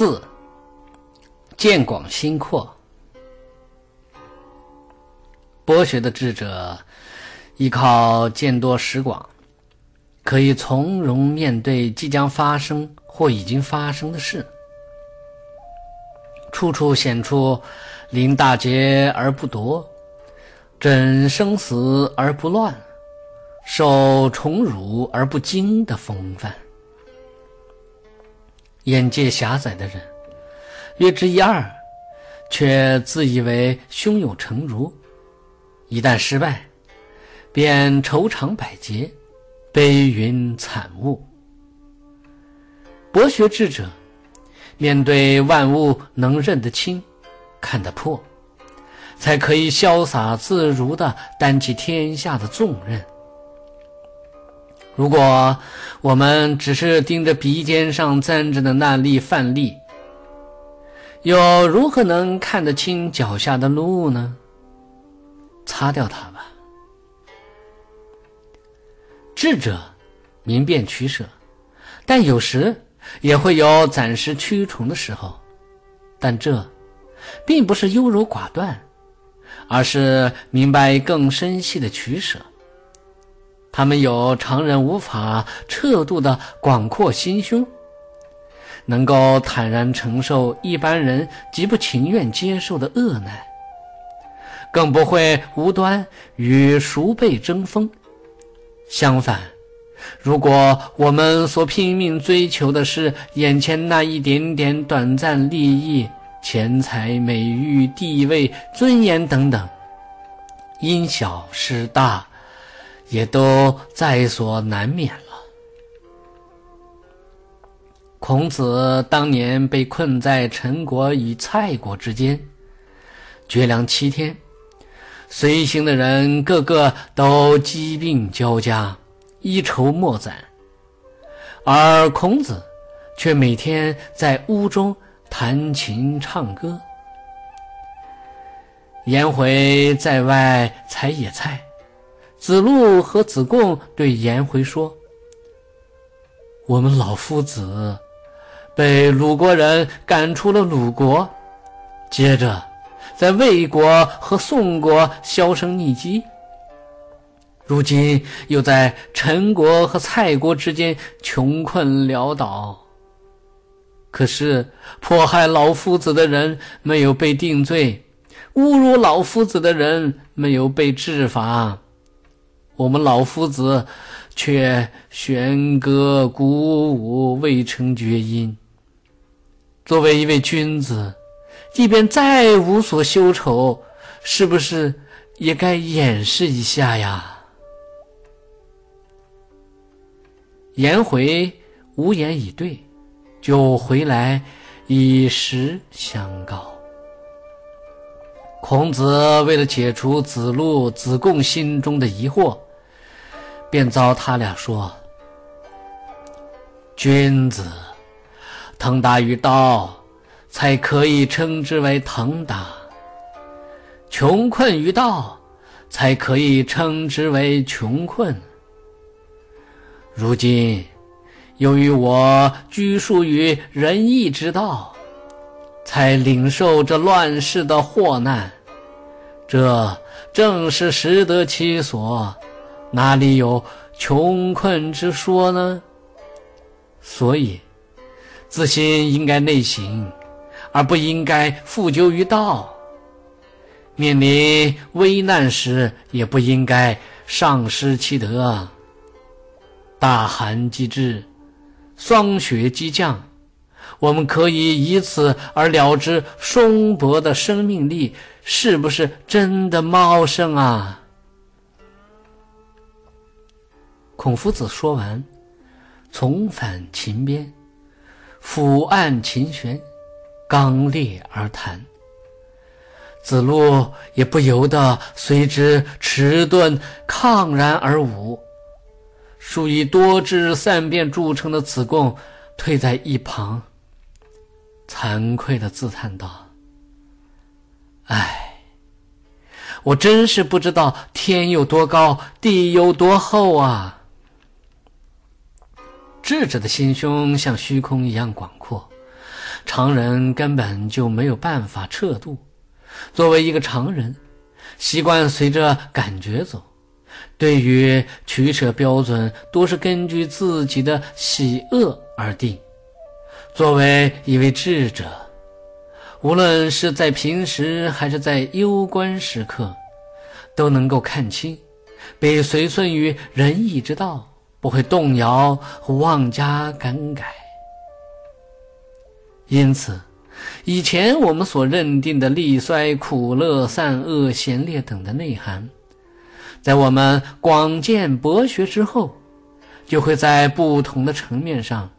四，见广心阔。博学的智者依靠见多识广，可以从容面对即将发生或已经发生的事，处处显出临大节而不夺，枕生死而不乱，受宠辱而不惊的风范。眼界狭窄的人，略知一二，却自以为胸有成竹。一旦失败，便愁肠百结，悲云惨雾。博学智者面对万物，能认得清，看得破，才可以潇洒自如地担起天下的重任。如果我们只是盯着鼻尖上粘着的那粒饭粒，又如何能看得清脚下的路呢？擦掉它吧。智者明辨取舍，但有时也会有暂时屈从的时候。但这并不是优柔寡断，而是明白更深细的取舍。他们有常人无法测度的广阔心胸，能够坦然承受一般人极不情愿接受的恶难。更不会无端与熟辈争锋。相反，如果我们所拼命追求的是眼前那一点点短暂利益、钱财、美誉、地位、尊严等等，因小失大，也都在所难免了。孔子当年被困在陈国与蔡国之间，绝粮七天。随行的人个个都疾病交加，一筹莫展，而孔子却每天在屋中弹琴唱歌。颜回在外采野菜，子路和子贡对颜回说：“我们老夫子被鲁国人赶出了鲁国，接着。”在魏国和宋国销声匿迹，如今又在陈国和蔡国之间穷困潦倒。可是迫害老夫子的人没有被定罪，侮辱老夫子的人没有被治罚，我们老夫子却弦歌鼓舞，未成绝音。作为一位君子。即便再无所羞愁，是不是也该掩饰一下呀？颜回无言以对，就回来以实相告。孔子为了解除子路、子贡心中的疑惑，便遭他俩说：“君子腾达于道。”才可以称之为腾达，穷困于道，才可以称之为穷困。如今，由于我拘束于仁义之道，才领受这乱世的祸难，这正是适得其所，哪里有穷困之说呢？所以，自心应该内省。而不应该负疚于道，面临危难时也不应该丧失其德。大寒既至，霜雪即降，我们可以以此而了知松柏的生命力是不是真的茂盛啊？孔夫子说完，重返琴边，抚按琴弦。刚烈而谈，子路也不由得随之迟钝亢然而舞。数以多智善辩著称的子贡退在一旁，惭愧的自叹道：“唉，我真是不知道天有多高，地有多厚啊！”智者的心胸像虚空一样广阔。常人根本就没有办法测度。作为一个常人，习惯随着感觉走，对于取舍标准都是根据自己的喜恶而定。作为一位智者，无论是在平时还是在攸关时刻，都能够看清，并随顺于仁义之道，不会动摇和妄加更改。因此，以前我们所认定的利衰、苦乐、善恶、贤劣等的内涵，在我们广见博学之后，就会在不同的层面上，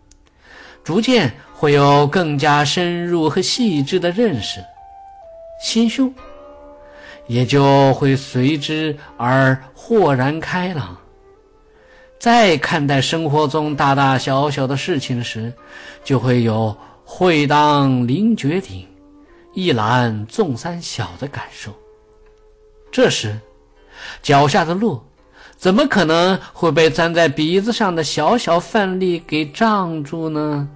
逐渐会有更加深入和细致的认识，心胸也就会随之而豁然开朗。在看待生活中大大小小的事情时，就会有。会当凌绝顶，一览众山小的感受。这时，脚下的路怎么可能会被粘在鼻子上的小小饭粒给障住呢？